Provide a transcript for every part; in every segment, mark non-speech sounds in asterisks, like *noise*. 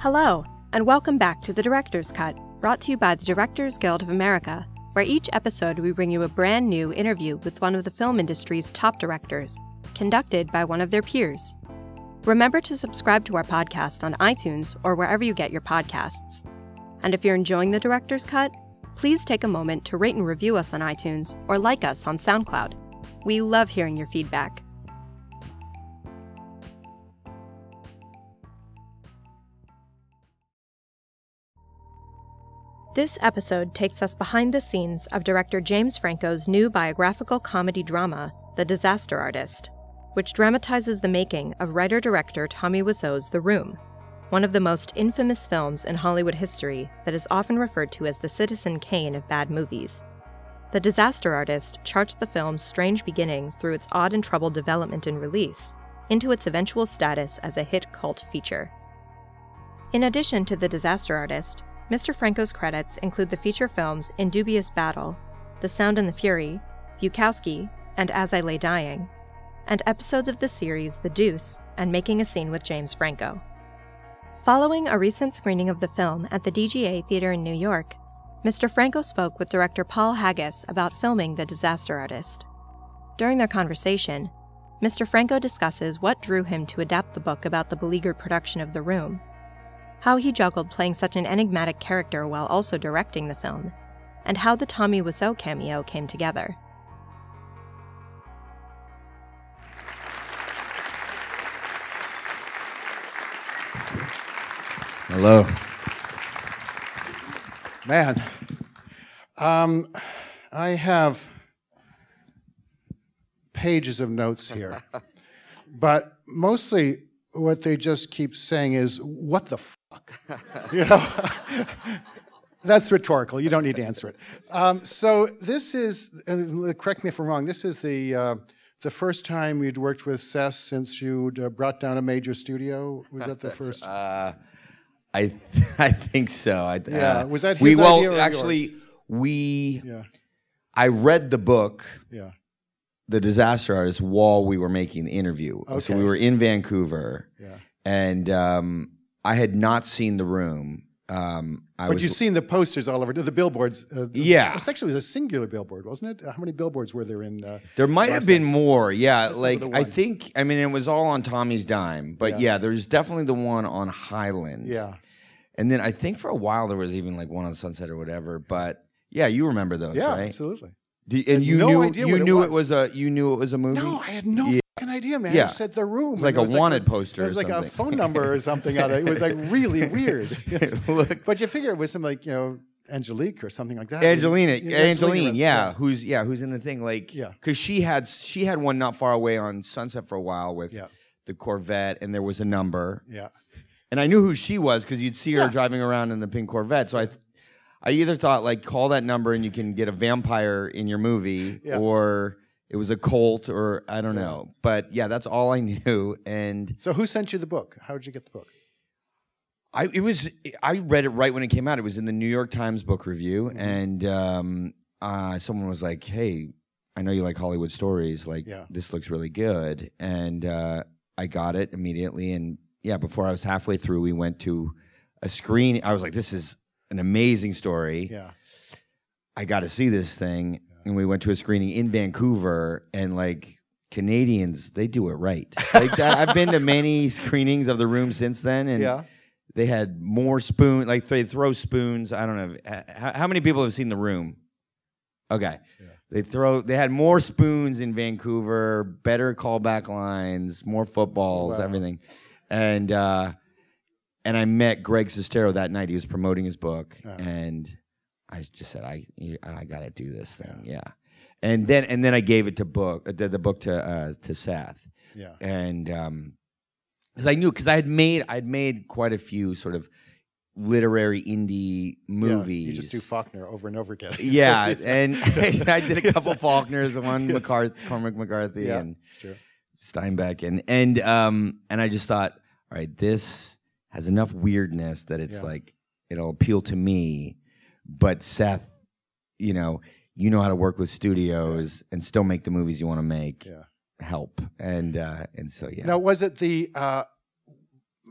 Hello, and welcome back to The Director's Cut, brought to you by the Directors Guild of America, where each episode we bring you a brand new interview with one of the film industry's top directors, conducted by one of their peers. Remember to subscribe to our podcast on iTunes or wherever you get your podcasts. And if you're enjoying The Director's Cut, please take a moment to rate and review us on iTunes or like us on SoundCloud. We love hearing your feedback. This episode takes us behind the scenes of director James Franco's new biographical comedy drama, The Disaster Artist, which dramatizes the making of writer director Tommy Wiseau's The Room, one of the most infamous films in Hollywood history that is often referred to as the Citizen Kane of bad movies. The Disaster Artist charts the film's strange beginnings through its odd and troubled development and release, into its eventual status as a hit cult feature. In addition to The Disaster Artist, Mr. Franco's credits include the feature films In Dubious Battle, The Sound and the Fury, Bukowski, and As I Lay Dying, and episodes of the series The Deuce and Making a Scene with James Franco. Following a recent screening of the film at the DGA Theater in New York, Mr. Franco spoke with director Paul Haggis about filming The Disaster Artist. During their conversation, Mr. Franco discusses what drew him to adapt the book about the beleaguered production of The Room how he juggled playing such an enigmatic character while also directing the film, and how the Tommy Wiseau cameo came together. Hello. Man, um, I have pages of notes here, *laughs* but mostly what they just keep saying is, "What the fuck?" *laughs* you know, *laughs* that's rhetorical. You don't need to answer it. Um, so this is, and correct me if I'm wrong. This is the uh, the first time you'd worked with Seth since you'd uh, brought down a major studio. Was that the *laughs* first? Uh, I I think so. I, Yeah, was that we his well idea or actually yours? we yeah, I read the book yeah. The Disaster Artist while we were making the interview. So we were in Vancouver Yeah. and um, I had not seen the room. Um, I But was you've seen the posters all over, the billboards. Uh, Yeah. It actually was a singular billboard, wasn't it? How many billboards were there in? Uh, There might have been more, yeah. Like I think, I mean, it was all on Tommy's dime, but Yeah. yeah, there's definitely the one on Highland. yeah. and then I think for a while there was even like one on Sunset or whatever. But yeah, you remember those, Yeah, right? absolutely. Do- and you no knew you what it knew it was. was a you knew it was a movie. No, I had no Yeah. fucking idea, man. Yeah. It said the room. It's like a wanted a- poster It was like a phone number or something on it. It was like *laughs* really weird. *laughs* Look, but you figure it was some like you know Angelique or something like that. Angelina, Yeah, Angelyne, was- yeah, who's yeah, who's in the thing? Like, Yeah. because she had she had one not far away on Sunset for a while with Yeah. the Corvette, and there was a number, Yeah. and I knew who she was because you'd see her Yeah. driving around in the pink Corvette. So I, I either thought like call that number and you can get a vampire in your movie, Yeah. or it was a cult, or I don't Yeah. know. But yeah, that's all I *laughs* knew, and So who sent you the book? How did you get the book? I it was I read it right when it came out. It was in the New York Times book review, Mm-hmm. and um, uh, someone was like, "Hey, I know you like Hollywood stories. Like, Yeah. this looks really good." And uh, I got it immediately. And yeah, before I was halfway through, we went to a screen. I was like, "This is an amazing story. Yeah. I got to see this thing." And we went to a screening in Vancouver, and like. Canadians, they do it right. Like that, I've been to many *laughs* screenings of the room since then, and Yeah. they had more spoon like they throw spoons i don't know how, how many people have seen the room okay Yeah. they throw they had more spoons in vancouver better callback lines more footballs Wow. everything and uh and i met greg sestero that night he was promoting his book Yeah. and i just said i i gotta do this thing yeah, and then and then i gave it to book uh, the, the book to uh to seth Yeah. and um because I knew because I had made I'd made quite a few sort of literary indie movies. Yeah, you just do Faulkner over and over again. yeah, *laughs* It's- *laughs* and I did a *laughs* couple Faulkners, one McCarthy, Cormac McCarthy, yeah, and true. Steinbeck, and and um and I just thought, all right, this has enough weirdness that it's Yeah. like it'll appeal to me, but Seth, you know, you know how to work with studios and still make the movies you want to make. Yeah. Help and uh and so yeah. Now, was it the uh,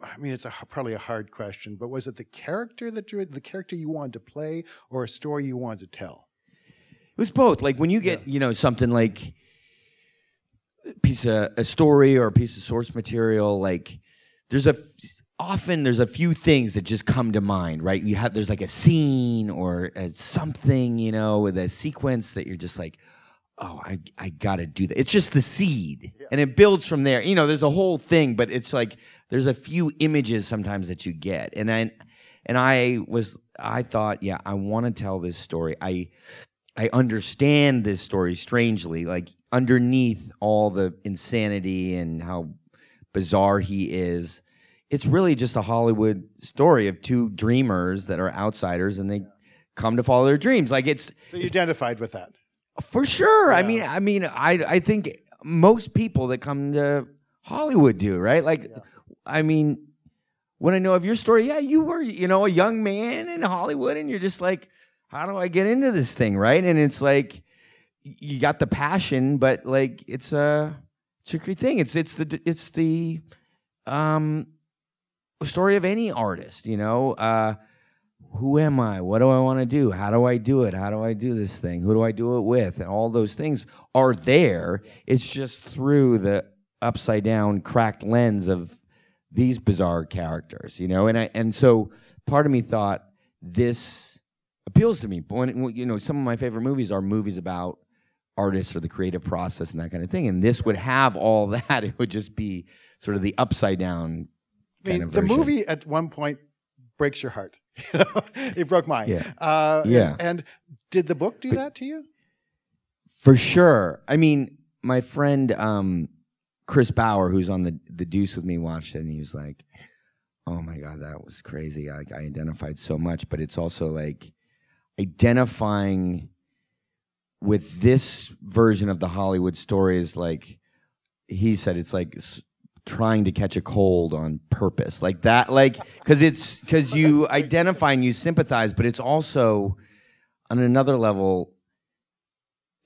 I mean, it's a, probably a hard question, but was it the character that drew the character you wanted to play, or a story you wanted to tell? It was both. Like when you get, you know, something like a piece of a story or a piece of source material, like there's a often there's a few things that just come to mind, right? You have there's like a scene or a something, you know, with a sequence that you're just like, oh, I I got to do that. It's just the seed, and it builds from there. You know, there's a whole thing, but it's like there's a few images sometimes that you get, and then and I was I thought, yeah, I want to tell this story. I I understand this story strangely, like underneath all the insanity and how bizarre he is. It's really just a Hollywood story of two dreamers that are outsiders and they come to follow their dreams. Like it's So you identified with that. for sure. I mean, I mean, I I think most people that come to Hollywood do, right? Like, I mean, when I know of your story, yeah, you were, you know, a young man in Hollywood, and you're just like, how do I get into this thing, right? And it's like, you got the passion, but like, it's a tricky thing. It's it's the it's the um story of any artist, you know. Uh, who am I? What do I want to do? How do I do it? How do I do this thing? Who do I do it with? And all those things are there. It's just through the upside down, cracked lens of these bizarre characters, you know. And I and so part of me thought this appeals to me. When, you know, some of my favorite movies are movies about artists or the creative process and that kind of thing. And this would have all *laughs* that. It would just be sort of the upside down I mean, the version. movie at one point breaks your heart. *laughs* It broke mine. Yeah. Uh, Yeah. And did the book do that to you? For sure. I mean, my friend um, Chris Bauer, who's on the the Deuce with me, watched it and he was like, "Oh my god, that was crazy." I, I identified so much, but it's also like identifying with this version of the Hollywood story is like he said it's like trying to catch a cold on purpose like that like because it's because you identify and you sympathize but it's also on another level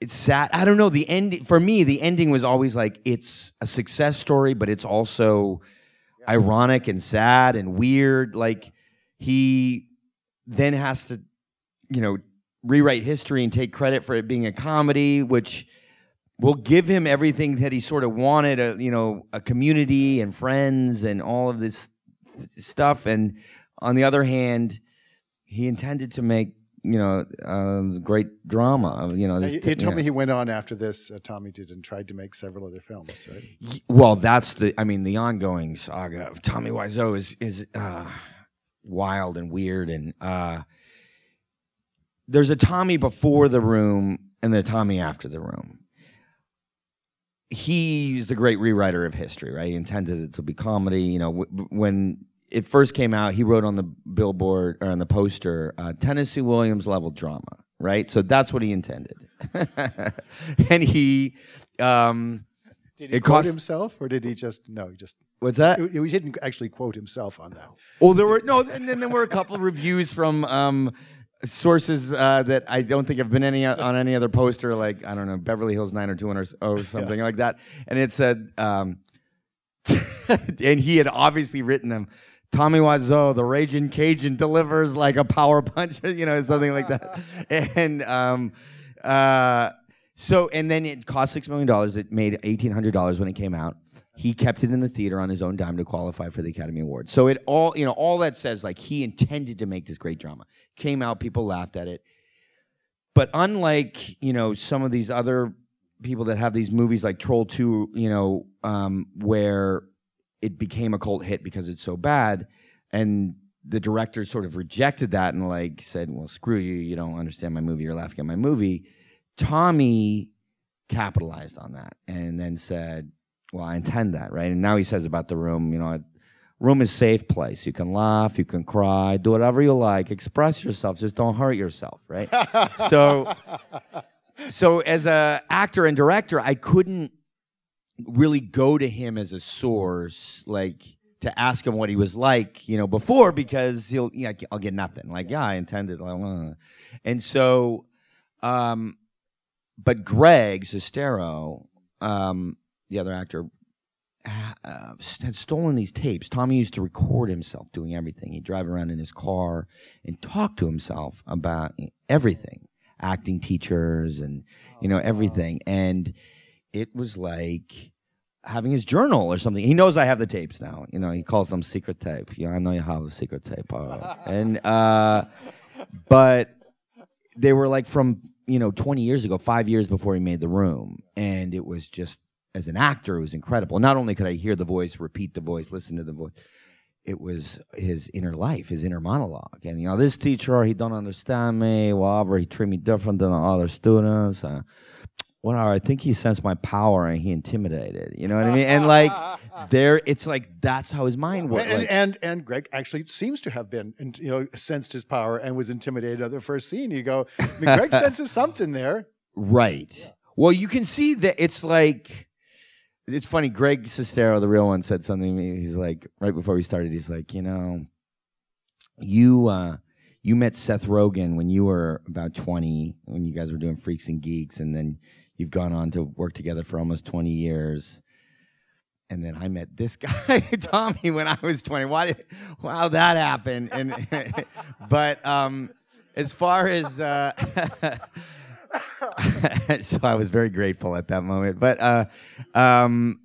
it's sad. I don't know. The end for me, the ending was always like it's a success story, but it's also ironic and sad and weird. Like he then has to, you know, rewrite history and take credit for it being a comedy, which will give him everything that he sort of wanted. A you know, a community and friends and all of this stuff. And on the other hand, he intended to make you know uh, great drama. You know, this He, he told yeah. me he went on after this. Uh, Tommy did and tried to make several other films. Right? Well, that's the. I mean, the ongoing saga of Tommy Wiseau is is uh, wild and weird, and uh, there's a Tommy before the room and the Tommy after the room. He's the great rewriter of history, right? He intended it to be comedy. You know, w- when it first came out, he wrote on the billboard or on the poster, uh, Tennessee Williams level drama, right? So that's what he intended, *laughs* and he. Um, Did he It quote costs- himself, or did he just no? He just what's that? he, he didn't actually quote himself on that. Oh, there were no, and then there were a couple of reviews from um, sources uh, that I don't think have been any on any other poster, like I don't know, Beverly Hills 90210 or something like that, and it said, um, *laughs* and he had obviously written them. Tommy Wiseau, the Raging Cajun, delivers like a power punch, *laughs* you know, something like that, *laughs* and um, uh, so and then it cost six million dollars. It made eighteen hundred dollars when it came out. He kept it in the theater on his own dime to qualify for the Academy Award. So it all, you know, all that says like he intended to make this great drama. Came out, people laughed at it. But unlike, you know, some of these other people that have these movies like Troll 2, you know, um, where it became a cult hit because it's so bad and the director sort of rejected that and like said, "Well, screw you, you don't understand my movie, you're laughing at my movie." Tommy capitalized on that and then said, well, I intend that, right? And now he says about the room, you know, room is safe place. You can laugh, you can cry, do whatever you like, express yourself, just don't hurt yourself, right? *laughs* so, so as a actor and director, I couldn't really go to him as a source, like to ask him what he was like, you know, before because he'll, yeah, I'll get nothing. Like, yeah, I intended, blah. and so, um, but Greg Sestero, um, the other actor, uh, had stolen these tapes. Tommy used to record himself doing everything. He'd drive around in his car and talk to himself about everything, acting teachers and you know everything. And it was like having his journal or something. He knows I have the tapes now. You know, he calls them secret tape. Yeah, I know you have a secret tape. Uh, *laughs* and uh, but they were like from you know 20 years ago, five years before he made the room, and it was just as an actor, it was incredible. Not only could I hear the voice, repeat the voice, listen to the voice, it was his inner life, his inner monologue. And you know, this teacher, he don't understand me. Whatever, he treat me different than the other students. Uh, whatever, I think he sensed my power and he intimidated. You know what I mean? And like, *laughs* there, it's like that's how his mind worked. And, like, and and Greg actually seems to have been, you know, sensed his power and was intimidated at the first scene. You go, I mean, Greg *laughs* senses something there. Right. Well, you can see that it's like it's funny. Greg Sestero, the real one, said something to me. He's like, right before we started, he's like, you know, you uh, you met Seth Rogen when you were about twenty, when you guys were doing Freaks and Geeks, and then you've gone on to work together for almost twenty years. And then I met this *laughs* guy, Tommy, when I was twenty. Why? Did, wow, that happened. And *laughs* but um, as far as uh, *laughs* *laughs* so I was very grateful at that moment. But uh, um,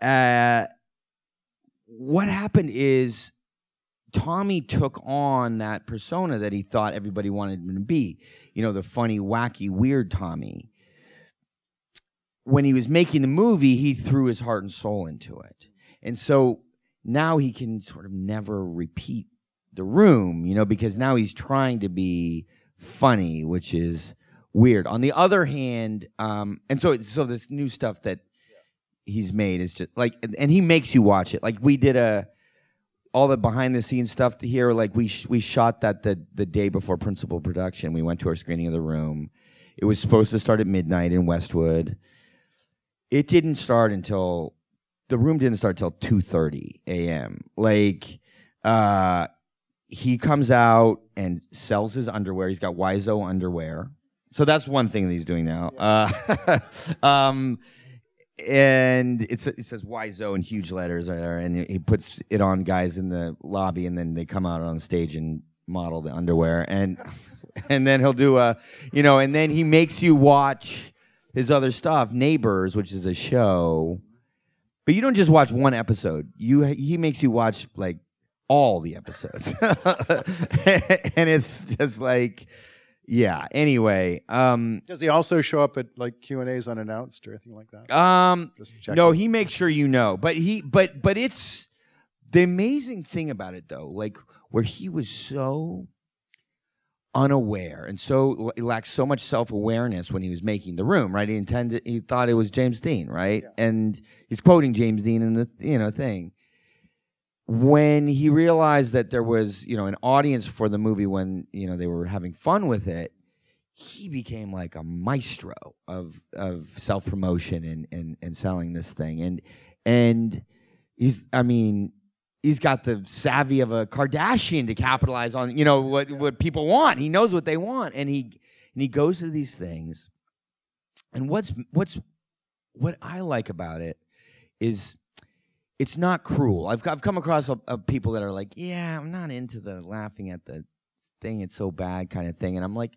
uh, what happened is Tommy took on that persona that he thought everybody wanted him to be. You know, the funny, wacky, weird Tommy. When he was making the movie, he threw his heart and soul into it. And so now he can sort of never repeat the room, you know, because now he's trying to be funny, which is weird. On the other hand, um, and so so this new stuff that he's made is just like, and, and he makes you watch it. Like we did a all the behind the scenes stuff here. Like we sh- we shot that the the day before principal production. We went to our screening of the room. It was supposed to start at midnight in Westwood. It didn't start until the room didn't start till two thirty a.m. Like. Uh, he comes out and sells his underwear. He's got Wiseau underwear. So that's one thing that he's doing now. Uh, *laughs* um, and it's, it says Wiseau in huge letters there, and he puts it on guys in the lobby, and then they come out on stage and model the underwear, and *laughs* and then he'll do a, you know, and then he makes you watch his other stuff, Neighbors, which is a show. But you don't just watch one episode. You he makes you watch like all the episodes. *laughs* and it's just like yeah, anyway, um Does he also show up at like Q and A's unannounced or anything like that? um no, he makes sure you know. But he but but it's the amazing thing about it though, like where he was so unaware and so he lacked so much self-awareness when he was making the room right he intended he thought it was james dean right and he's quoting james dean in the you know thing when he realized that there was you know an audience for the movie when you know they were having fun with it he became like a maestro of of self promotion and, and and selling this thing. And and he's I mean he's got the savvy of a Kardashian to capitalize on you know what what people want. He knows what they want. And he and he goes to these things. And what's what's what I like about it is it's not cruel. I've I've come across a, a people that are like, yeah, I'm not into the laughing at the thing. It's so bad kind of thing, and I'm like,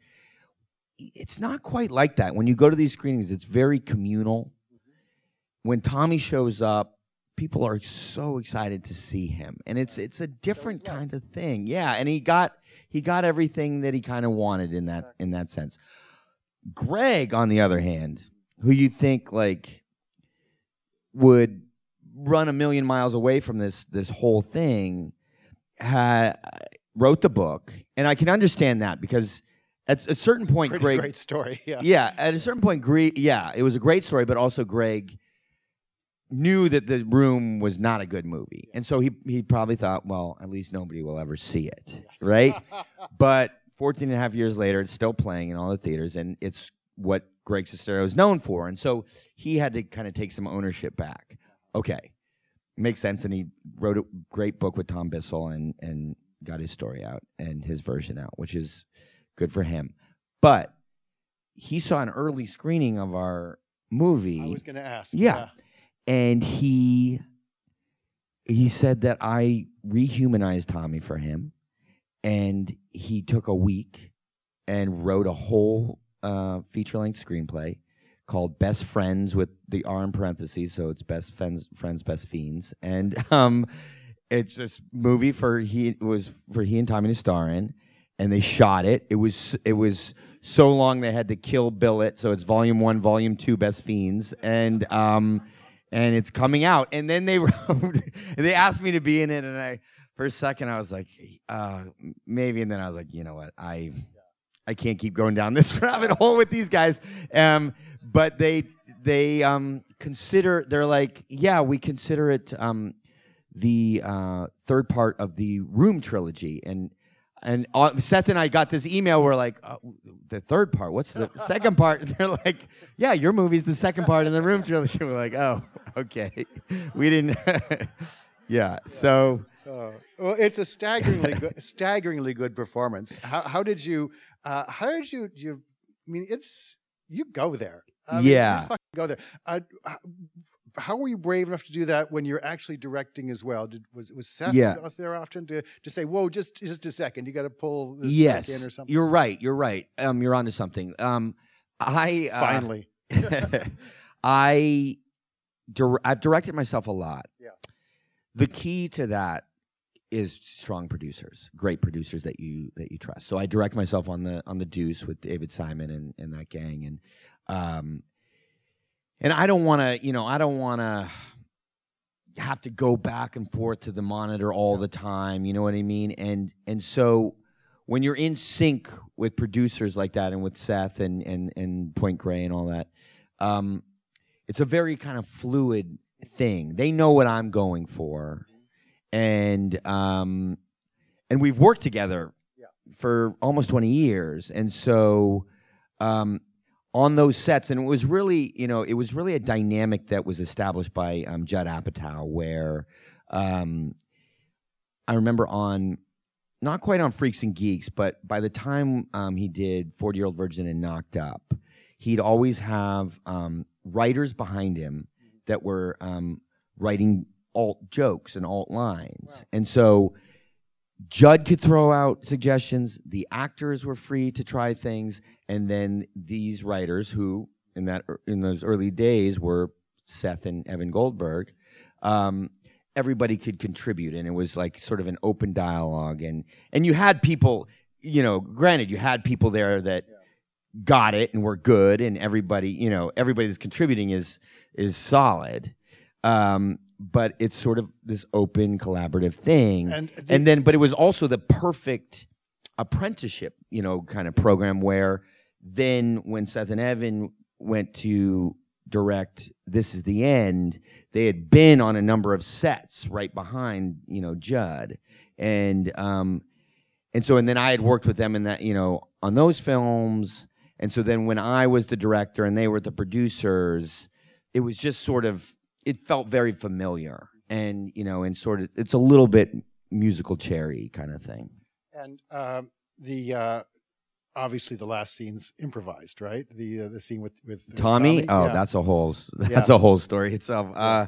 it's not quite like that. When you go to these screenings, it's very communal. When Tommy shows up, people are so excited to see him, and it's it's a different kind of thing. Yeah, and he got he got everything that he kind of wanted in that in that sense. Greg, on the other hand, who you think like would run a million miles away from this this whole thing, ha- wrote the book, and I can understand that because at a certain point, Pretty Greg, great story. Yeah. yeah, at a certain point, Greg, yeah, it was a great story, but also Greg knew that the room was not a good movie, and so he he probably thought, well, at least nobody will ever see it, right? *laughs* but 14 and a half years later, it's still playing in all the theaters, and it's what Greg Sestero is known for, and so he had to kind of take some ownership back. Okay, makes sense, and he wrote a great book with Tom Bissell and and got his story out and his version out, which is good for him. But he saw an early screening of our movie. I was going to ask. Yeah. and he he said that I rehumanized Tommy for him, and he took a week and wrote a whole uh, feature length screenplay called Best Friends with the R in parentheses, so it's Best Friends, Friends Best Fiends, and *laughs* um, it's this movie for he was for he and Tommy to star in, and they shot it. It was it was so long they had to kill bill it, so it's Volume One, Volume Two, Best Fiends, and um, and it's coming out. And then they *laughs* wrote, they asked me to be in it, and I for a second I was like, uh, maybe, and then I was like, you know what, I I can't keep going down this *laughs* rabbit hole with these guys. Um, but they they um, consider they're like, yeah, we consider it um, the uh, third part of the Room trilogy, and and uh, Seth and I got this email. We're like, oh, the third part. What's the *laughs* second part? And *laughs* they're like, yeah, your movie's the second part in the Room trilogy. We're like, oh, okay. We didn't. yeah. So. Uh, well, it's a staggeringly good, staggeringly good performance. How, how did you? Uh, how did you? You? I mean, it's you go there. I mean, Yeah. you fucking go there. Uh, how were you brave enough to do that when you're actually directing as well? Did was was Seth Yeah. out there often to to say, "Whoa, just just a second, you got to pull this yes, back in or something"? you're right. You're right. Um, you're onto something. Um, I uh, Finally, *laughs* I dir- I've directed myself a lot. Yeah. The key to that is strong producers, great producers that you that you trust. So I direct myself on the on the Deuce with David Simon and and that gang, and um, and I don't want to, you know, I don't want to have to go back and forth to the monitor all the time. You know what I mean? And and so when you're in sync with producers like that, and with Seth and and and Point Grey and all that, um, it's a very kind of fluid thing. They know what I'm going for, and um, and we've worked together Yeah. for almost 20 years, and so um, on those sets, and it was really, you know, it was really a dynamic that was established by um, Judd Apatow, where um, I remember on. Not quite on Freaks and Geeks, but by the time um, he did 40 Year Old Virgin and Knocked Up, he'd always have um, writers behind him that were um, writing alt jokes and alt lines. And so Judd could throw out suggestions, the actors were free to try things, and then these writers who in that in those early days were Seth and Evan Goldberg, um, everybody could contribute and it was like sort of an open dialogue and and you had people, you know, granted you had people there that got it and were good and everybody you know everybody that's contributing is is solid. Um but it's sort of this open collaborative thing. And and, then but it was also the perfect apprenticeship you know kind of program where then when seth and evan went to direct this is the end they had been on a number of sets right behind you know judd. And um and so and then i had worked with them in that you know on those films. And so then when I was the director and they were the producers, it was just sort of it felt very familiar. And you know, and sort of it's a little bit musical cherry kind of thing. and um, the uh, obviously the last scene's improvised, right? The uh, the scene with with uh, Tommy? Oh, Yeah. that's a whole *laughs* that's a whole story itself. Uh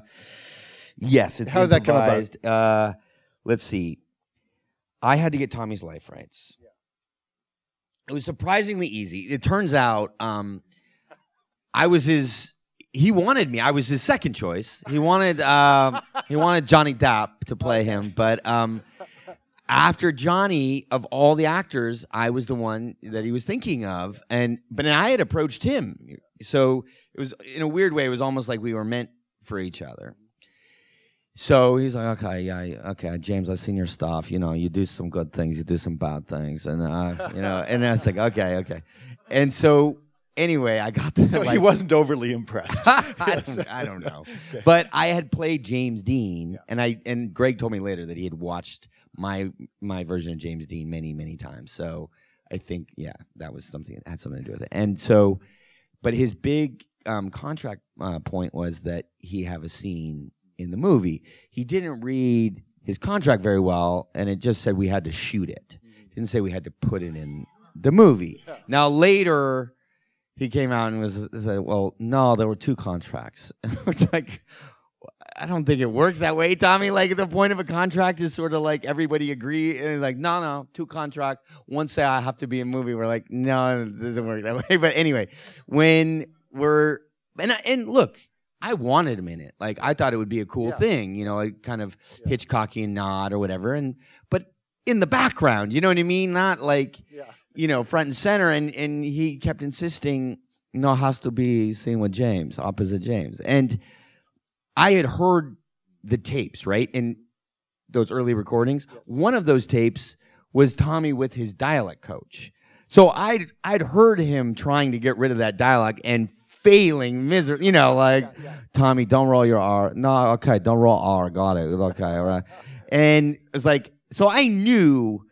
yes, it's How did that come about? Uh let's see. I had to get Tommy's life rights. yeah. It was surprisingly easy. It turns out um I was his he wanted me. I was his second choice. He wanted um he wanted Johnny Depp to play him, but um after Johnny, of all the actors, I was the one that he was thinking of, and but I had approached him, so it was in a weird way. It was almost like we were meant for each other. So he's like, okay, yeah, okay, James, I've seen your stuff. You know, you do some good things, you do some bad things, and uh, you know, and I was like, okay, okay, and so anyway, I got this. So like, he wasn't overly impressed. *laughs* *laughs* I, don't, I don't know. But I had played James Dean, and I and Greg told me later that he had watched my my version of James Dean many many times. So I think yeah, that was something that had something to do with it. And so, but his big um, contract uh, point was that he have a scene in the movie. He didn't read his contract very well, and it just said we had to shoot it. Didn't say we had to put it in the movie. Now later he came out and was said, "Well, no, there were two contracts." *laughs* it's like, I don't think it works that way, Tommy. Like the point of a contract is sort of like everybody agree and like, no, no, two contract. One say I have to be in a movie. We're like, no, it doesn't work that *laughs* way. But anyway, when we're and and look, I wanted him in it. Like I thought it would be a cool Yeah. thing, you know, a kind of Hitchcockian nod or whatever. And but in the background, you know what I mean? Not like Yeah. You know, front and center. And and he kept insisting, no, it has to be seen with James, opposite James. And I had heard the tapes, right? In those early recordings. One of those tapes was Tommy with his dialect coach. So I'd I'd heard him trying to get rid of that dialect and failing miserably. You know, like Tommy, don't roll your R. No, okay, don't roll R. Got it. Okay, all right. And it's like, so I knew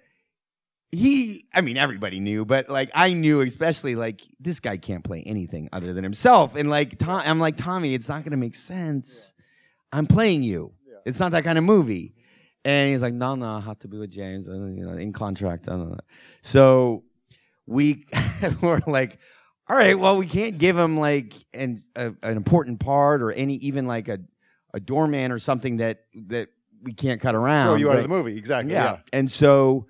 he. I mean, everybody knew, but like I knew, especially like this guy can't play anything other than himself. And like, Tom, I'm like Tommy, it's not going to make sense. I'm playing you. It's not that kind of movie. And he's like, no, no, I have to be with James, and, you know, in contract. uh, So we *laughs* were like, all right, well, we can't give him like an a, an important part or any even like a a doorman or something that that we can't cut around. Throw you out of the movie. Exactly. yeah. Yeah. And so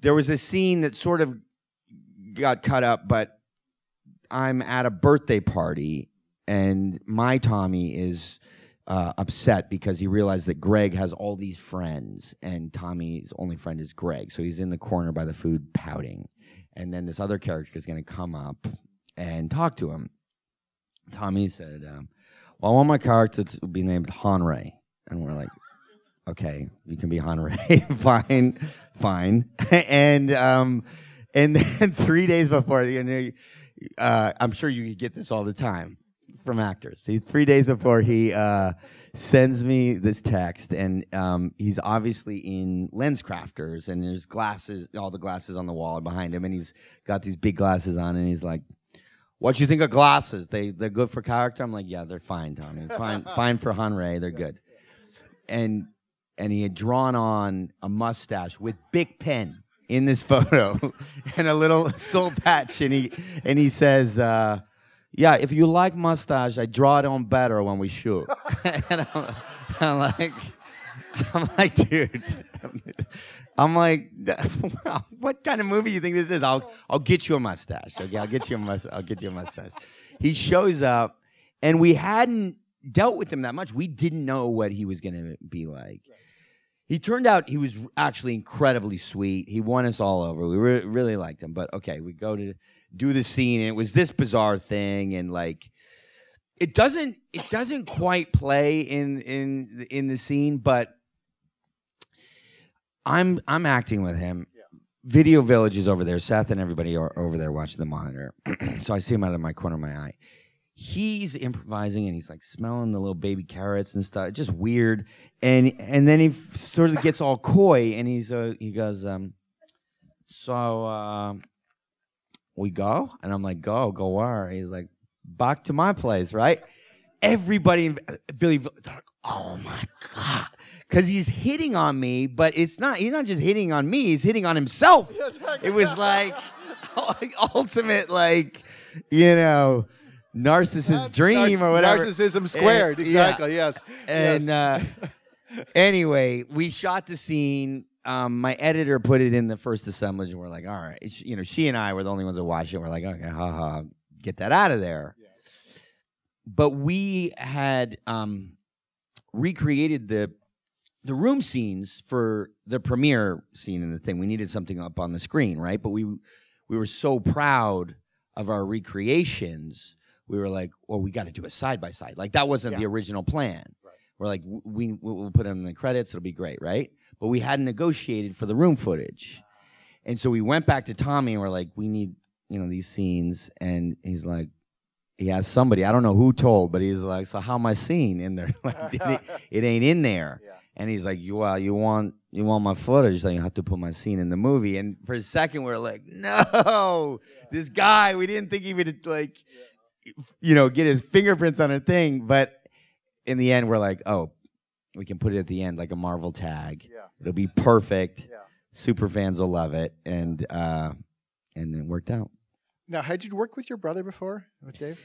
there was a scene that sort of got cut up, but I'm at a birthday party and my Tommy is uh, upset because he realized that Greg has all these friends and Tommy's only friend is Greg. So he's in the corner by the food pouting. And then this other character is going to come up and talk to him. Tommy said, um, Well, I want my character to be named Hanrei. And we're like, okay, you can be Hanrei. *laughs* fine, fine. *laughs* and um, and then *laughs* three days before, you know, uh, I'm sure you get this all the time from actors. Three days before he uh, sends me this text, and um, he's obviously in LensCrafters, and there's glasses, all the glasses on the wall behind him, and he's got these big glasses on, and he's like. What you think of glasses? They they're good for character. I'm like, yeah, they're fine, Tommy. Fine, fine for Hanrei. They're good. And and he had drawn on a mustache with big pen in this *laughs* photo and a little *laughs* soul patch. And he and he says uh, yeah if you like mustache i draw it on better when we shoot. *laughs* And I'm, I'm like i'm like dude i'm like what kind of movie you think this is? I'll i'll get you a mustache okay? I'll get you a mustache i'll get you a mustache. He shows up and we hadn't dealt with him that much. We didn't know what he was going to be like he turned out he was actually incredibly sweet. He won us all over. We re- really liked him. But okay, we go to do the scene, and it was this bizarre thing, and like it doesn't it doesn't quite play in in in the scene, but I'm I'm acting with him. Video Village is over there. Seth and everybody are over there watching the monitor. *clears throat* so I see him out of my corner of my eye. He's improvising and he's like smelling the little baby carrots and stuff. Just weird. And and then he sort of gets all coy and he's uh, he goes, um, so uh, we go? And I'm like, go, go where? He's like, back to my place, right? Everybody in Philly, they're like, oh my god, because he's hitting on me, but it's not. He's not just hitting on me; he's hitting on himself. It was *laughs* like ultimate, like you know, narcissist dream or whatever. Narcissism squared. yeah. exactly. Yes. And yes. uh, *laughs* anyway, we shot the scene. Um, my editor put it in the first assemblage, and we're like, all right. You know, she and I were the only ones that watched it. We're like, okay, haha, get that out of there. But we had um, recreated the the room scenes for the premiere scene in the thing. We needed something up on the screen, right? But we we were so proud of our recreations. We were like, well, we got to do a side by side. Like that wasn't the original plan. We're like, we we'll put them in the credits. It'll be great, right? But we hadn't negotiated for the room footage, and so we went back to Tommy and we're like, we need you know these scenes, and he's like. He asked somebody, I don't know who told, but he's like, "So how am I seen in there? *laughs* like, it, *laughs* it ain't in there." Yeah. And he's like, "You uh, you want you want my footage? Then you have to put my scene in the movie." And for a second, we're like, *laughs* "No, this guy. We didn't think he would like, you know, get his fingerprints on a thing." But in the end, we're like, "Oh, we can put it at the end like a Marvel tag. Yeah. It'll be perfect. Yeah. Super fans will love it." And uh, and it worked out. Now, had you worked with your brother before, with Dave?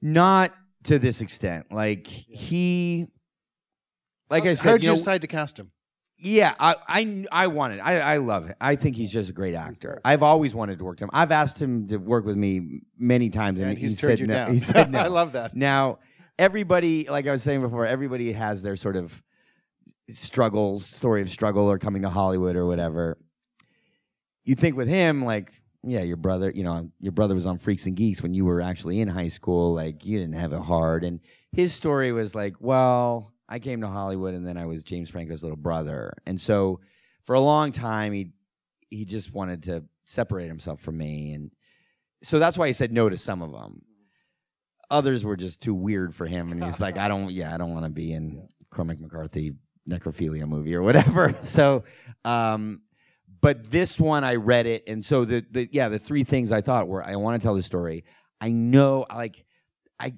Not to this extent. Like he, like I How said, did you you know, decide to cast him? Yeah, I, I, I wanted. I, I love it. I think he's just a great actor. I've always wanted to work with him. I've asked him to work with me many times, and, And he he's said you no. down. He said *laughs* no. I love that. Now, everybody, like I was saying before, everybody has their sort of struggle, story of struggle, or coming to Hollywood or whatever. You think with him, like, yeah, your brother, you know, your brother was on Freaks and Geeks when you were actually in high school. Like, you didn't have it hard. And his story was like, well, I came to Hollywood and then I was James Franco's little brother. And so for a long time, he he just wanted to separate himself from me. And so that's why he said no to some of them others were just too weird for him and he's like i don't yeah i don't want to be in cormac mccarthy necrophilia movie or whatever *laughs* so um but this one i read it and so the, the yeah the three things i thought were i want to tell the story i know like i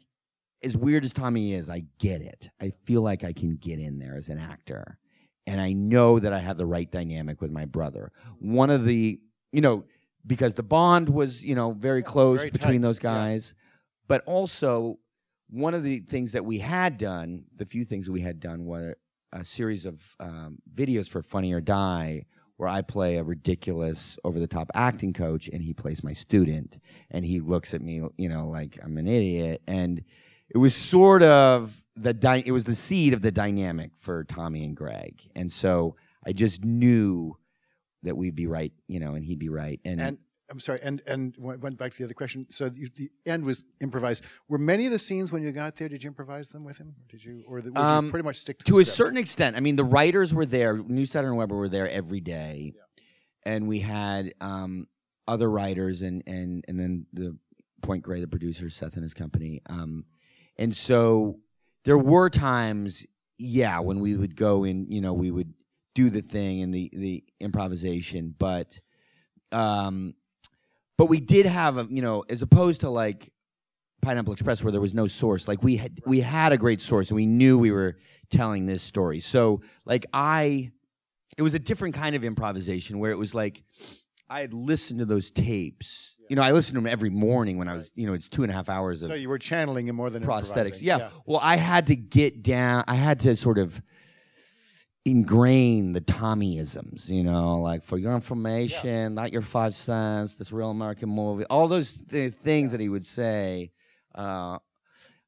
as weird as tommy is i get it. I feel like i can get in there as an actor. And i know that i have the right dynamic with my brother. One of the you know because the bond was you know very Yeah, close very between tight. those Yeah. guys. But also one of the things that we had done the few things that we had done were a series of um, videos for funny or die where i play a ridiculous over the top acting coach and he plays my student and he looks at me you know like i'm an idiot. And it was sort of the dy- it was the seed of the dynamic for tommy and greg and so i just knew that we'd be right you know and he'd be right and, And I'm sorry, and and went back to the other question. So you, the end was improvised. Were many of the scenes when you got there? Did you improvise them with him? Did you, or the, Um, you pretty much stick to, to the a script? certain extent. I mean, the writers were there. Neustadter and Weber were there every day, and we had um, other writers, and and and then the Point Grey, the producer, Seth and his company. Um, and so there were times, yeah, when we would go in, you know, we would do the thing and the the improvisation, but um, but we did have a, you know, as opposed to like Pineapple Express where there was no source. Like we had we had a great source and we knew we were telling this story. So like I it was a different kind of improvisation where it was like I had listened to those tapes. You know, I listened to them every morning when I was, you know, it's two and a half hours of So you were channeling him more than prosthetics. improvising. Yeah. Well, I had to get down. I had to sort of ingrain the Tommyisms, you know, like for your information, not your five cents, this real American movie, all those th- things that he would say. Uh,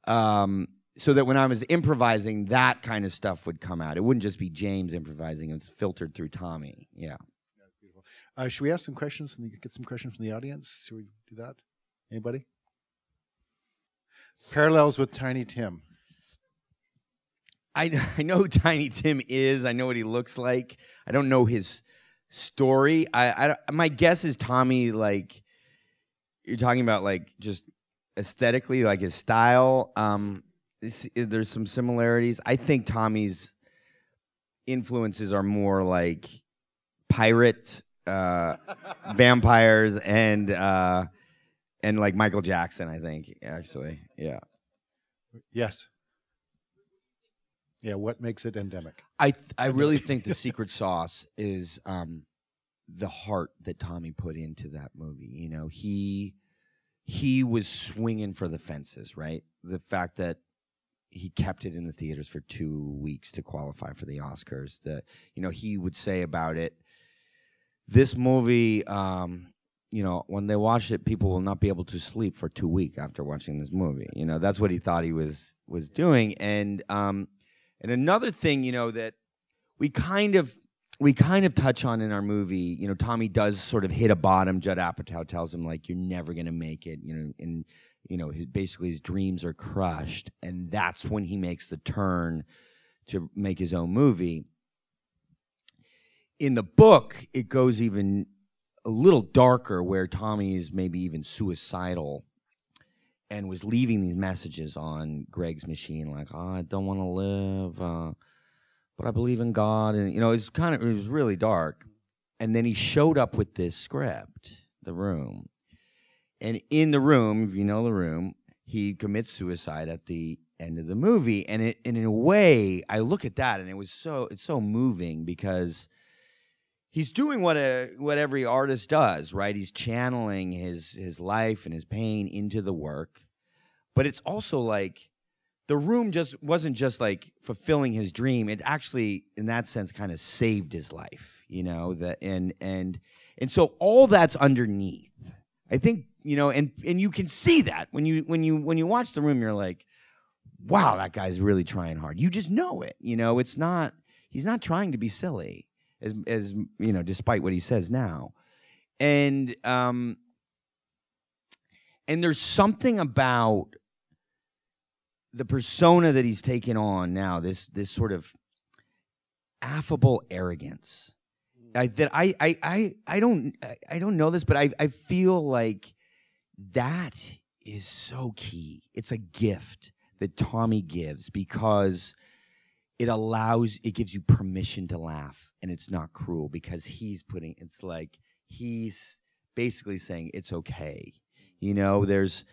um, so that when I was improvising, that kind of stuff would come out. It wouldn't just be James improvising; it was filtered through Tommy. Yeah. Uh, should we ask some questions and get some questions from the audience? Should we do that? Anybody? Parallels with Tiny Tim. I *laughs* I know who Tiny Tim is. I know what he looks like. I don't know his story. I, I my guess is Tommy like you're talking about like just aesthetically like his style. Um, there's some similarities. I think Tommy's influences are more like pirate, uh, vampires, and uh, and like Michael Jackson. I think actually, yeah. Yes. Yeah. What makes it endemic? I th- I really think the secret sauce is um, the heart that Tommy put into that movie. You know, he he was swinging for the fences, right? The fact that he kept it in the theaters for two weeks to qualify for the Oscars. That you know he would say about it. This movie, um, you know, when they watch it, people will not be able to sleep for two weeks after watching this movie. You know, that's what he thought he was was doing, and um, and another thing, you know, that we kind of we kind of touch on in our movie, you know, Tommy does sort of hit a bottom. Judd Apatow tells him like, "You're never gonna make it," you know, and you know, his, basically his dreams are crushed, and that's when he makes the turn to make his own movie. In the book, it goes even a little darker, where Tommy is maybe even suicidal and was leaving these messages on Greg's machine, like, oh, I don't want to live, uh, but I believe in God. And, you know, it's kind of, it was really dark. And then he showed up with this script, The Room. And in the room, if you know the room, he commits suicide at the end of the movie. And, it, and in a way, I look at that and it was so, it's so moving because he's doing what a what every artist does, right? He's channeling his his life and his pain into the work. But it's also like the room just wasn't just like fulfilling his dream. It actually, in that sense, kind of saved his life. You know that, and and and so all that's underneath. I think you know, and and you can see that when you when you when you watch the room, you're like, wow, that guy's really trying hard. You just know it. You know, it's not. He's not trying to be silly, as as you know, despite what he says now, and um, and there's something about the persona that he's taken on now. This this sort of affable arrogance. I, that I, I I I don't I don't know this, but I I feel like that is so key. It's a gift that Tommy gives because it allows it gives you permission to laugh and it's not cruel because he's putting it's like he's basically saying it's okay. You know, there's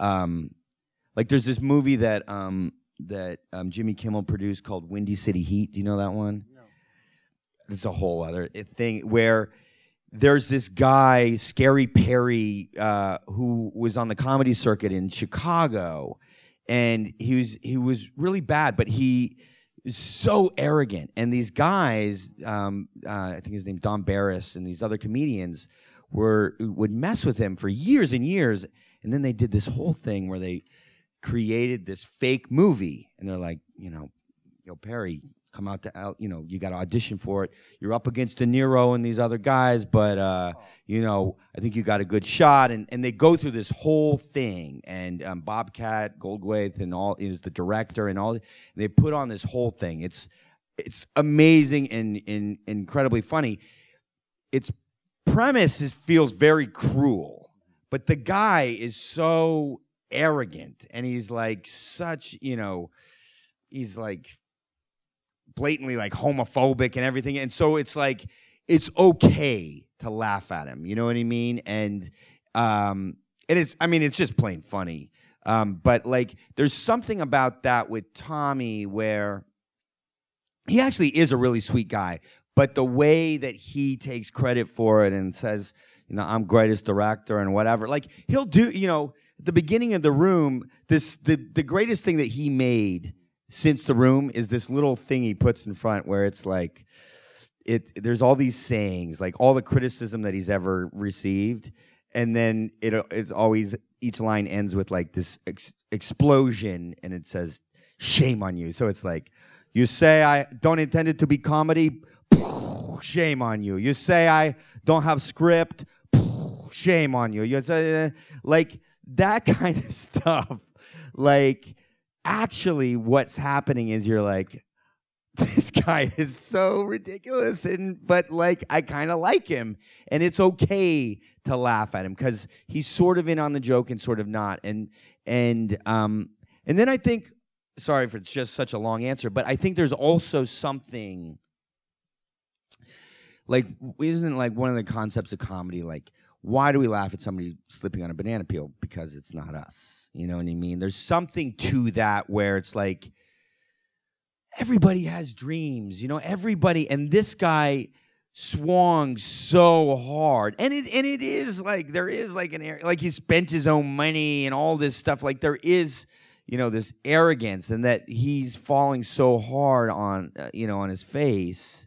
um like there's this movie that um that um, Jimmy Kimmel produced called Windy City Heat. Do you know that one? No. It's a whole other eh, thing where there's this guy, Scary Perry, uh, who was on the comedy circuit in Chicago, and he was he was really bad, but he is so arrogant. And these guys, um, uh, I think his name Don Barris, and these other comedians were would mess with him for years and years, and then they did this whole thing where they created this fake movie, and they're like, you know, yo Perry, come out to you know you got to audition for it. You're up against de niro and these other guys but uh, you know i think you got a good shot and, and they go through this whole thing and um, bobcat goldthwait and all is the director and all and they put on this whole thing. It's it's amazing and, and incredibly funny. Its premise is, feels very cruel but the guy is so arrogant and he's like such you know he's like blatantly like homophobic and everything. And so it's like it's okay to laugh at him. You know what I mean? And um and it's I mean it's just plain funny. Um but like there's something about that with Tommy where he actually is a really sweet guy, but the way that he takes credit for it and says, you know, I'm greatest director and whatever. Like he'll do, you know, at the beginning of the room, this the the greatest thing that he made since the room is this little thing he puts in front where it's like it there's all these sayings like all the criticism that he's ever received. And then it it's always each line ends with like this ex- explosion and it says shame on you. So it's like you say i don't intend it to be comedy? Shame on you. You say i don't have script? Shame on you. You say like that *laughs* kind of stuff. Like actually what's happening is you're like *laughs* this guy is so ridiculous and but like I kind of like him and it's okay to laugh at him cuz he's sort of in on the joke and sort of not and and um and then I think sorry for it's just such a long answer but I think there's also something like isn't like one of the concepts of comedy like why do we laugh at somebody slipping on a banana peel? Because it's not us you know what I mean? There's something to that where it's like everybody has dreams, you know, everybody and this guy swung so hard. And it and it is like there is like an area like he spent his own money and all this stuff like there is you know this arrogance and that he's falling so hard on uh, you know on his face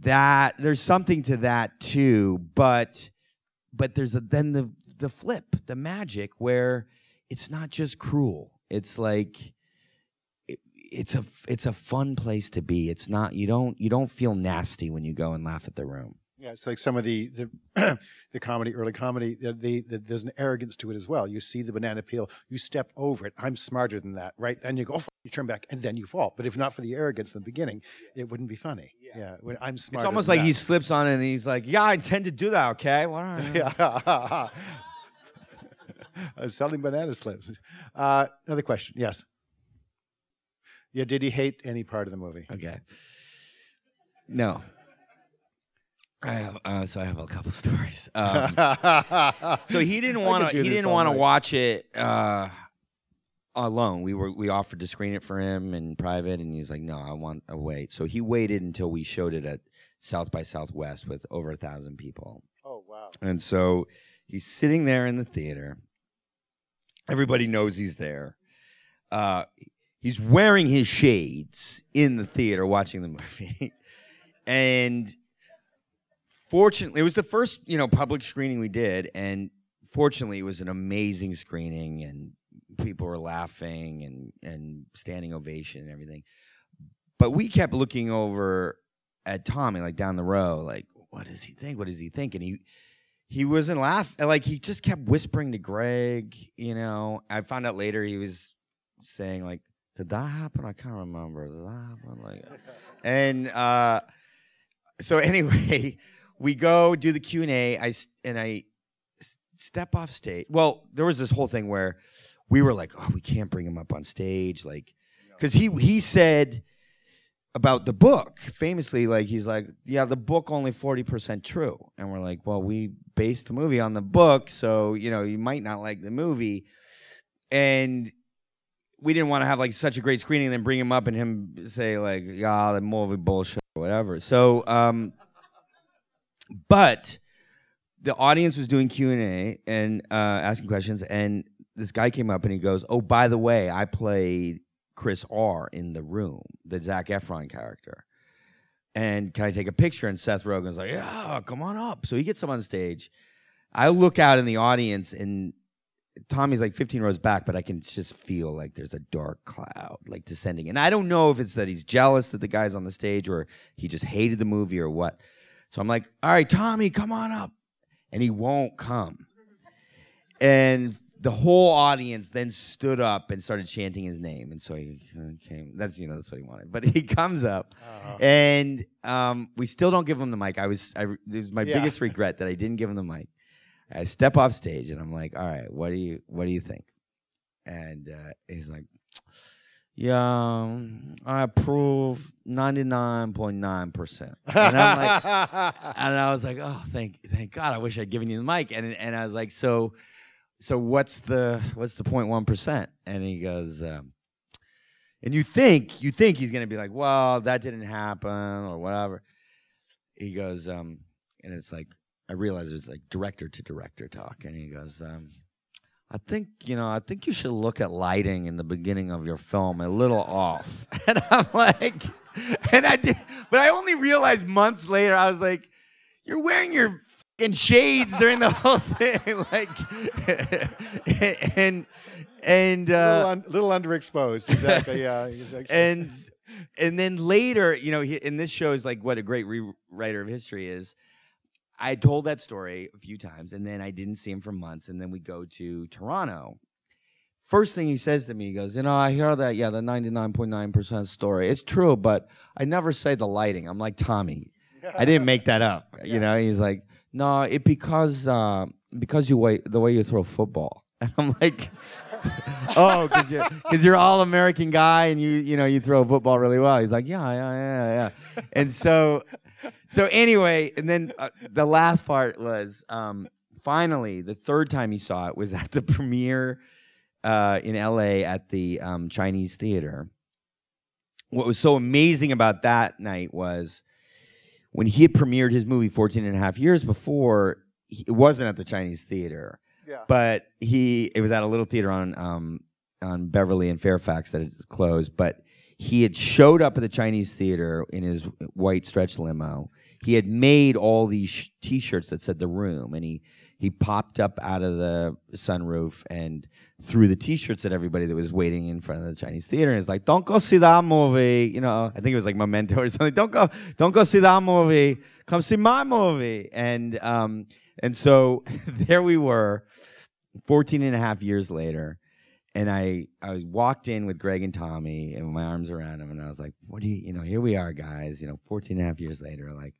that there's something to that too but but there's a then the the flip, the magic, where it's not just cruel. It's like it, it's a it's a fun place to be. It's not you don't you don't feel nasty when you go and laugh at the room. Yeah, it's like some of the the, *clears throat* the comedy, early comedy. The, the, the, there's an arrogance to it as well. You see the banana peel, you step over it. I'm smarter than that, right? And you go, oh, you turn back, and then you fall. But if not for the arrogance in the beginning, it wouldn't be funny. Yeah, yeah I'm smart. It's almost like that. he slips on it, and he's like, "Yeah, I intend to do that. Okay, well, yeah." *laughs* selling banana slips. Uh, another question. Yes. Yeah. Did he hate any part of the movie? Okay. No. I have, uh, so I have a couple *laughs* stories. Um, *laughs* so he didn't want to. He didn't want to watch it uh, alone. We were we offered to screen it for him in private, and he's like, "No, I want to wait." So he waited until we showed it at South by Southwest with over a thousand people. Oh wow! And so he's sitting there in the theater, Everybody knows he's there. uh, he's wearing his shades in the theater watching the *laughs* movie, and fortunately, it was the first you know public screening we did, and fortunately, it was an amazing screening, and people were laughing and and standing ovation and everything. But we kept looking over at Tommy, like down the row, like, what does he think? What does he think? And he he wasn't laughing. Like he just kept whispering to Greg. You know, I found out later he was saying like, "Did that happen? I can't remember. Did that happen?" Like, *laughs* and uh, so *laughs* anyway, we go do the Q and A. I and I step off stage. Well, there was this whole thing where we were like, "Oh, we can't bring him up on stage," like, because he he said about the book famously like he's like yeah the book only 40% true. And we're like well we based the movie on the book so you know you might not like the movie. And we didn't want to have like such a great screening and then bring him up and him say like yeah the movie bullshit or whatever. So um but the audience was doing q&a and uh, asking questions and this guy came up and he goes oh by the way i played Chris R in the room, the Zac Efron character. And can I take a picture? And Seth Rogen's like, yeah, come on up. So he gets him on stage. I look out in the audience and Tommy's like 15 rows back, but I can just feel like there's a dark cloud like descending. And I don't know if it's that he's jealous that the guy's on the stage or he just hated the movie or what. So I'm like, all right, Tommy, come on up. And he won't come. And the whole audience then stood up and started chanting his name, and so he came. That's you know that's what he wanted. But *laughs* he comes up, and um, we still don't give him the mic. I was I, it was my Yeah. biggest regret that I didn't give him the mic. I step off stage and I'm like, all right, what do you what do you think? And uh, he's like, yeah, um, I approve ninety nine point nine percent. And I'm like, *laughs* and I was like, oh, thank thank God. I wish I'd given you the mic. And and I was like, so so what's the what's the point one percent? And he goes, um, and you think you think he's gonna be like, well, that didn't happen or whatever. He goes, um, and it's like I realize it's like director to director talk, and he goes, um, I think you know, I think you should look at lighting in the beginning of your film a little off. *laughs* And I'm like, and I did, but I only realized months later. I was like, you're wearing your fucking shades during the *laughs* whole thing, like, *laughs* and and uh, little, un- little underexposed, exactly. Yeah, *laughs* exactly. and and then later, you know, he, and this shows like what a great rewriter of history is. I told that story a few times, and then I didn't see him for months, and then we go to Toronto. First thing he says to me, he goes, "You know, I hear that, yeah, the ninety-nine point nine percent story. It's true, but I never say the lighting." I'm like, Tommy, I didn't make that up. You know, he's like, "No, it because uh, because you the way you throw football." *laughs* And I'm like, *laughs* "Oh, because you're you're all American guy and you you know you throw football really well." He's like, "Yeah, yeah, yeah, yeah." and so so anyway, and then uh, the last part was um, finally the third time he saw it was at the *laughs* premiere uh, in L.A. at the um, Chinese Theater. What was so amazing about that night was when he had premiered his movie 14 and a half years before, he- it wasn't at the Chinese Theater, yeah. but he it was at a little theater on um, on Beverly and Fairfax that is closed. But he had showed up at the Chinese Theater in his white stretch limo. He had made all these sh- T-shirts that said "The Room," and he he popped up out of the sunroof and threw the T-shirts at everybody that was waiting in front of the Chinese theater. And he's like, "Don't go see that movie." You know, I think it was like Memento or *laughs* something. Don't go, don't go see that movie. Come see my movie. And um, and so *laughs* there we were, 14 and a half years later. And I, I was walked in with Greg and Tommy and my arms around him, and I was like, "What do you, you know? Here we are, guys. You know, 14 and a half years later. Like,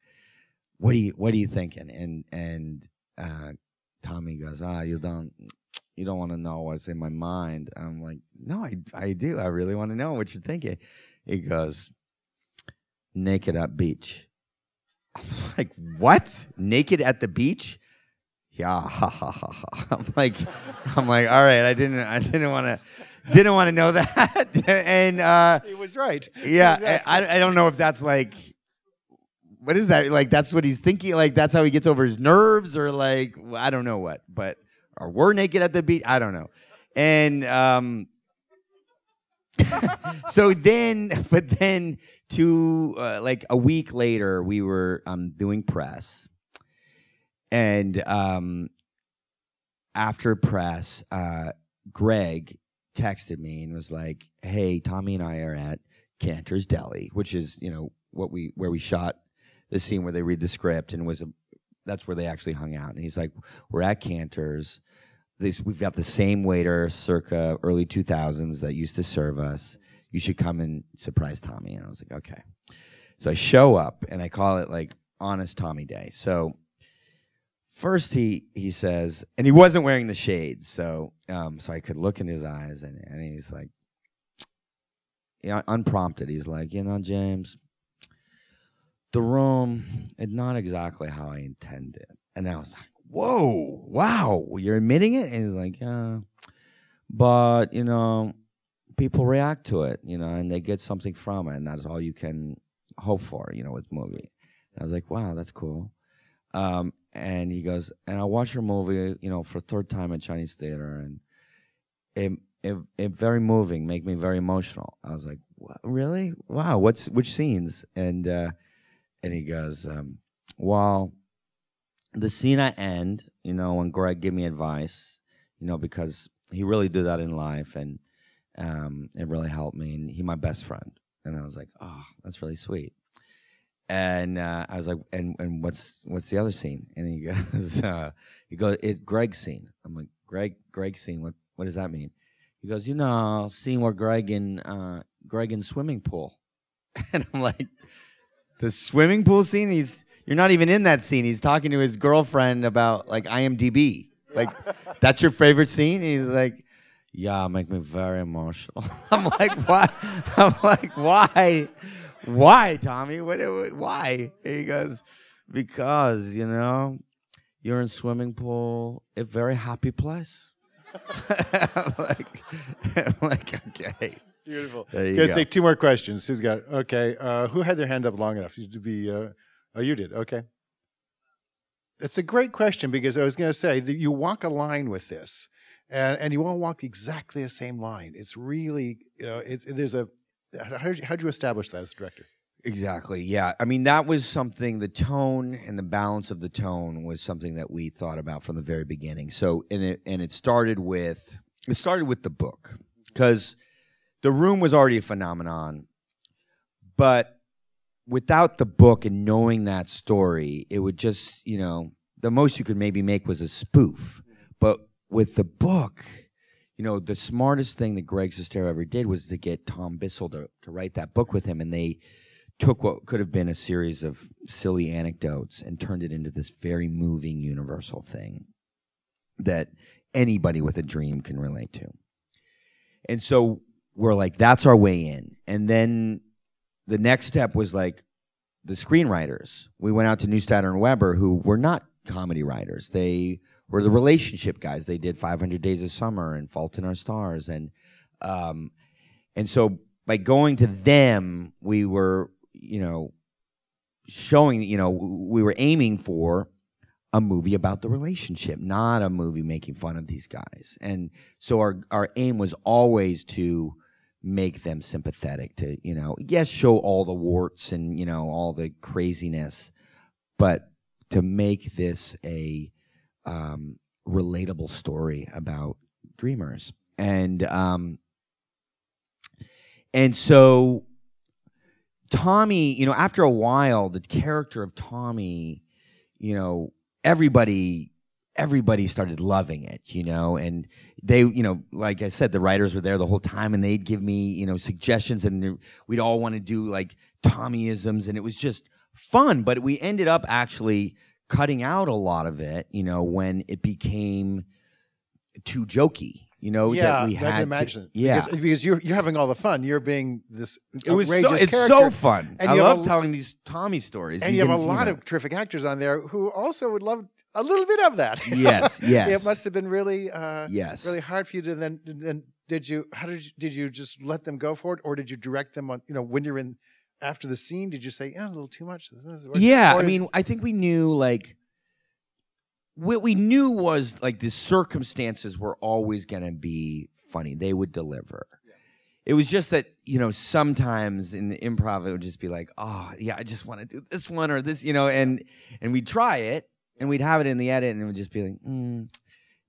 what do you, what are you thinking?" And and uh, Tommy goes, "Ah, you don't, you don't want to know what's in my mind." I'm like, "No, I, I do. I really want to know what you're thinking." He goes, "Naked at beach." I'm *laughs* like, "What? Naked at the beach?" Yeah, *laughs* ha ha ha ha. I'm like, I'm like, all right. I didn't, I didn't want to, didn't want to know *laughs* that. and uh, he was right. yeah, Exactly. I, I don't know if that's like, what is that? Like, that's what he's thinking. Like, that's how he gets over his nerves, or like, I don't know what. But or we're naked at the beach. I don't know. And um, *laughs* so then, *laughs* but then, to uh, like a week later, we were um, doing press, and um, after press, uh, Greg texted me and was like, "Hey, Tommy and I are at Canter's Deli, which is you know what we where we shot the scene where they read the script and was a that's where they actually hung out." And he's like, "We're at Canter's." This, we've got the same waiter circa early 2000s that used to serve us. You should come and surprise Tommy. And I was like, okay. So I show up and I call it like honest Tommy day. So first he he says, and he wasn't wearing the shades, so um, so I could look in his eyes, and, and he's like, yeah, unprompted, he's like, you know, James, the room is not exactly how I intended, and I was like, whoa, wow, you're admitting it, and he's like, yeah, but you know, people react to it, you know, and they get something from it, and that's all you can hope for, you know, with movie. And I was like, wow, that's cool. Um, and he goes, and I watched your movie, you know, for third time at Chinese theater, and it it it very moving, make me very emotional. I was like, what, really? Wow, what's which scenes? And uh, and he goes, um, well, the scene I end, you know, when Greg gave me advice, you know, because he really did that in life, and um, it really helped me, and he my best friend, and I was like, oh, that's really sweet and uh, I was like, and and what's what's the other scene? And he *laughs* goes, uh, he goes, it's Greg's scene. I'm like, Greg, Greg's scene. What what does that mean? He goes, you know, scene where Greg in uh, Greg in swimming pool, *laughs* and I'm like, the swimming pool scene. He's you're not even in that scene. He's talking to his girlfriend about like IMDb. Like, *laughs* that's your favorite scene? he's like, yeah, make me very emotional. *laughs* I'm like, why? *laughs* I'm like, why? why, Tommy? What, why? He goes, because, you know, you're in swimming pool, a very happy place. like, like, okay. Beautiful. There you Gonna go. take two more questions. Who's got? Okay. Uh, who had their hand up long enough to be? Uh, oh, you did. Okay. It's a great question because I was going to say that you walk a line with this, and and you won't walk exactly the same line. It's really you know it's there's a how did you, how'd you establish that as director? Exactly. Yeah. I mean, that was something, the tone and the balance of the tone was something that we thought about from the very beginning. So, and it, and it started with, it started with the book because the room was already a phenomenon, but without the book and knowing that story, it would just, you know, the most you could maybe make was a spoof. But with the book, you know, the smartest thing that Greg Sestero ever did was to get Tom Bissell to, to write that book with him. And they took what could have been a series of silly anecdotes and turned it into this very moving universal thing that anybody with a dream can relate to. And so we're like, that's our way in. And then the next step was like the screenwriters. We went out to Neustadter and Weber, who were not comedy writers. They were the relationship guys. They did 500 Days of Summer and Fault in Our Stars, and um, and so by going to them, we were you know showing you know we were aiming for a movie about the relationship, not a movie making fun of these guys. And so our our aim was always to make them sympathetic to you know yes show all the warts and you know all the craziness but to make this a um, relatable story about dreamers. And um, and so tommy you know after a while the character of tommy you know everybody everybody started loving it you know and they you know like i said the writers were there the whole time and they'd give me you know suggestions and we'd all want to do like tommyisms and it was just fun but we ended up actually cutting out a lot of it you know when it became too jokey you know yeah, that we I had can to- imagine. yeah because, because you're you're having all the fun. You're being this it was so, it's character. so fun And i you love a- telling these tommy stories and you, have a lot of terrific actors on there who also would love a little bit of that. *laughs* Yes, yes. it must have been really, uh, yes really hard for you to then. Then did you? How did you? Did you just let them go for it, or did you direct them on? You know, when you're in after the scene, did you say, "Yeah, a little too much"? This is, Yeah, or I mean, I think we knew like what we knew was like the circumstances were always going to be funny. They would deliver. it was just that you know sometimes in the improv it would just be like oh yeah i just want to do this one or this you know and and we'd try it and we'd have it in the edit and it would just be like mm,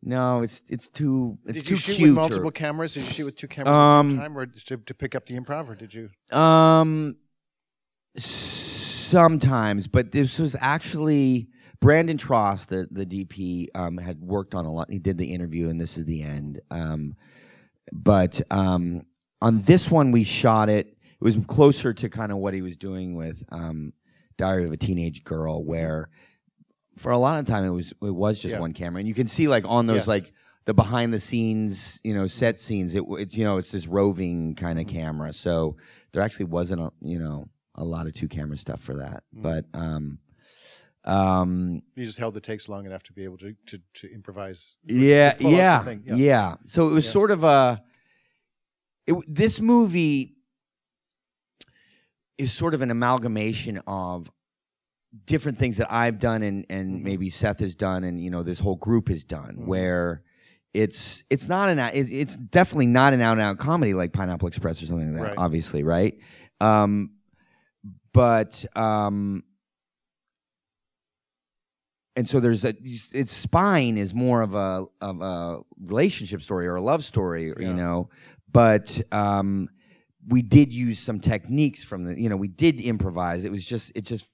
no it's it's too it's did too you shoot cute with or- multiple cameras? Did you shoot with two cameras at the Um, same time, or to, to pick up the improv, or did you? Um, sometimes, but this was actually Brandon Trost, the the DP, um, had worked on a lot. He did the interview, and this is the end. Um, but um, on this one, we shot it. It was closer to kind of what he was doing with um, Diary of a Teenage Girl, where for a lot of time it was it was just Yeah. one camera, and you can see like on those Yes. like the behind the scenes, you know, set scenes. It, it's you know it's this roving kind of Mm-hmm. camera, so there actually wasn't a you know a lot of two camera stuff for that, Mm. but um, um, You just held the takes long enough to be able to to, to improvise. yeah, pull out the yeah, thing, yeah, yeah. So it was Yeah. sort of a. It, this movie is sort of an amalgamation of different things that I've done and and Mhm. maybe Seth has done and you know this whole group has done Mhm. where it's it's not an it's, it's definitely not an out and out comedy like Pineapple Express or something like that Right. obviously right um but um and so there's a its spine is more of a of a relationship story or a love story you know but um we did use some techniques from the you know we did improvise it was just it just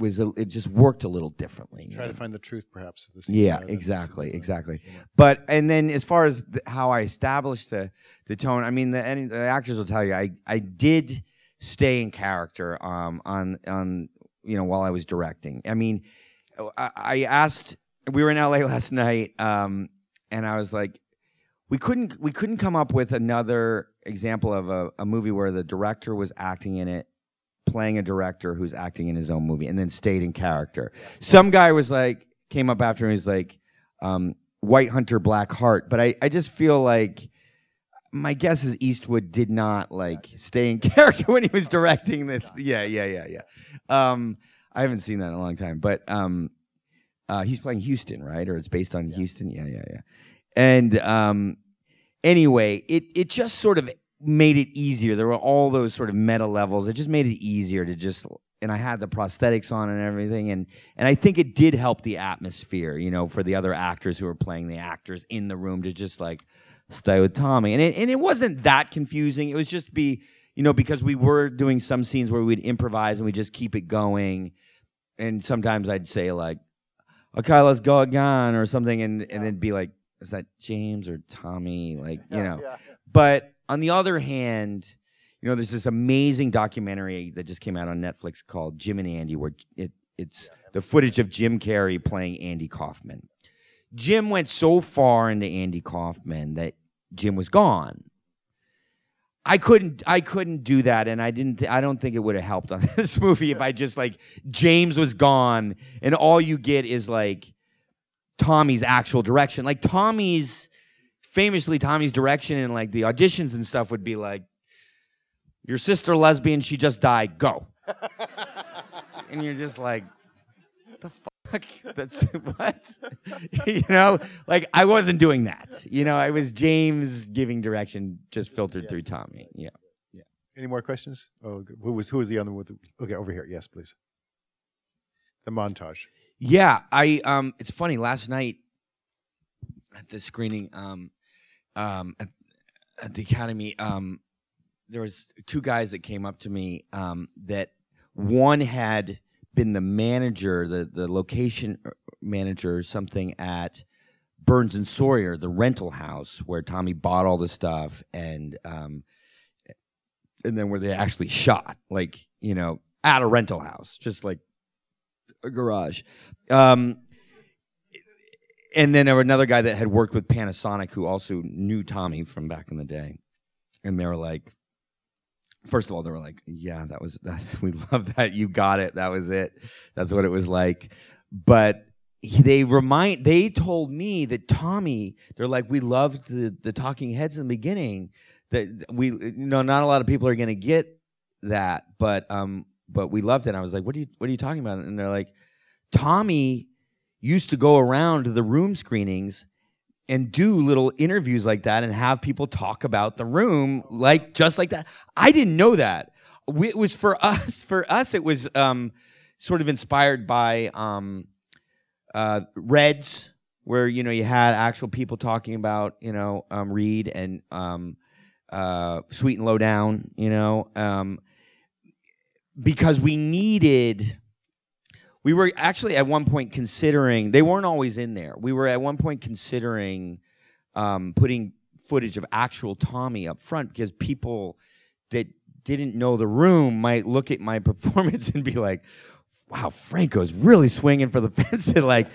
was a, it just worked a little differently you Try to find the truth, perhaps. Of the scene Yeah, exactly, exactly. know. but and then as far as how I established the the tone, I mean the, any, the actors will tell you I I did stay in character um on on you know while I was directing. I mean, I, I asked we were in LA last night um and I was like we couldn't we couldn't come up with another example of a, a movie where the director was acting in it playing a director who's acting in his own movie and then stayed in character. Some guy was like came up after me was like um, White Hunter Black Heart, but I, I just feel like my guess is Eastwood did not like stay in *laughs* character when he was directing the yeah yeah yeah yeah. Um, I haven't seen that in a long time, but um, uh, he's playing Huston, right? Or it's based on Huston. Yeah, yeah, yeah. And um, anyway, it it just sort of made it easier. There were all those sort of meta levels. It just made it easier to just and I had the prosthetics on and everything and and I think it did help the atmosphere, you know, for the other actors who were playing the actors in the room to just like stay with Tommy. And it and it wasn't that confusing. It was just be, you know, because we were doing some scenes where we'd improvise and we just keep it going. And sometimes I'd say like, okay, let's go again or something and and then be like, is that James or Tommy? Like, you know. But on the other hand, you know, there's this amazing documentary that just came out on Netflix called Jim and Andy, where it it's the footage of Jim Carrey playing Andy Kaufman. Jim went so far into Andy Kaufman that Jim was gone. I couldn't I couldn't do that and I didn't th- I don't think it would have helped on *laughs* this movie if I just like James was gone and all you get is like Tommy's actual direction. Like Tommy's famously Tommy's direction and like the auditions and stuff would be like your sister lesbian she just died go. *laughs* and you're just like the fuck *laughs* that's *laughs* what you know like I wasn't doing that. You know, I was James giving direction just filtered through Tommy. Yeah. Yeah. Any more questions? Oh, who was who was the other one? Okay, over here. Yes, please. The montage. Yeah, I um it's funny last night at the screening um um at, at the academy um there was two guys that came up to me um that one had been the manager the the location uh, manager or something at Birns and Sawyer the rental house where Tommy bought all the stuff and um and then where they actually shot like you know at a rental house just like a garage. Um, and then there was another guy that had worked with Panasonic who also knew Tommy from back in the day. And they were like, first of all, they were like, yeah, that was, *laughs* that's, we love that. You got it. That was it. That's what it was like. But he, they remind, they told me that Tommy, they're like, we loved the, the talking heads in the beginning that we, you know, not a lot of people are going to get that, but, um, but we loved it. And I was like, what are you, what are you talking about? And they're like, Tommy used to go around to the room screenings and do little interviews like that and have people talk about the room like just like that. I didn't know that. We, it was for *laughs* us. For us, it was um, sort of inspired by um, uh, Reds, where you know you had actual people talking about you know um, Reed and um, uh, Sweet and Low Down. You know, um, because we needed we were actually at one point considering they weren't always in there. We were at one point considering um, putting footage of actual tommy up front because people that didn't know the room might look at my *laughs* performance and be like wow franco's really swinging for the *laughs* fence and like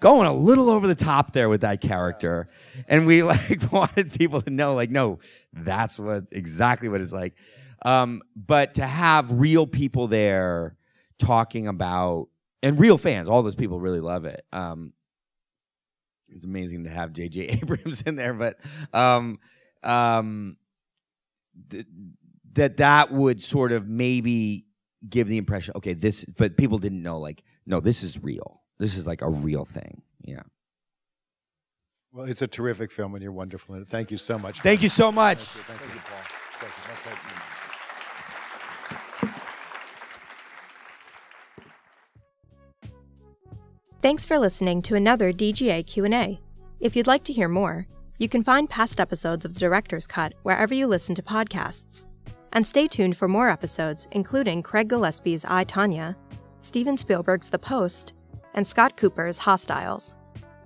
going a little over the top there with that character. And we *laughs* like wanted people to know like no that's what exactly what it's like. Um, but to have real people there talking about and real fans, all those people really love it. Um, it's amazing to have J.J. *laughs* Abrams in there, but um, um, th- that that would sort of maybe give the impression, okay, this, but people didn't know, like, no, this is real. This is like a real thing. Yeah. Well, it's a terrific film, and you're wonderful in it. Thank you so much. Thank you so much. Thank you, Paul. Thank you. My pleasure. Thanks for listening to another DGA Q&A. If you'd like to hear more, you can find past episodes of The Director's Cut wherever you listen to podcasts. And stay tuned for more episodes, including Craig Gillespie's I, Tanya, Steven Spielberg's The Post, and Scott Cooper's Hostiles.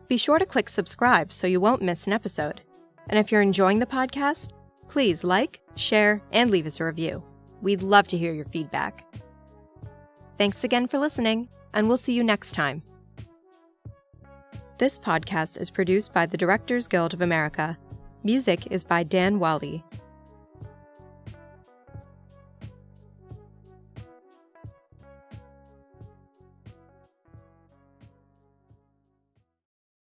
Be sure to click subscribe so you won't miss an episode. And if you're enjoying the podcast, please like, share, and leave us a review. We'd love to hear your feedback. Thanks again for listening, and we'll see you next time. This podcast is produced by the Directors Guild of America. Music is by Dan Wally.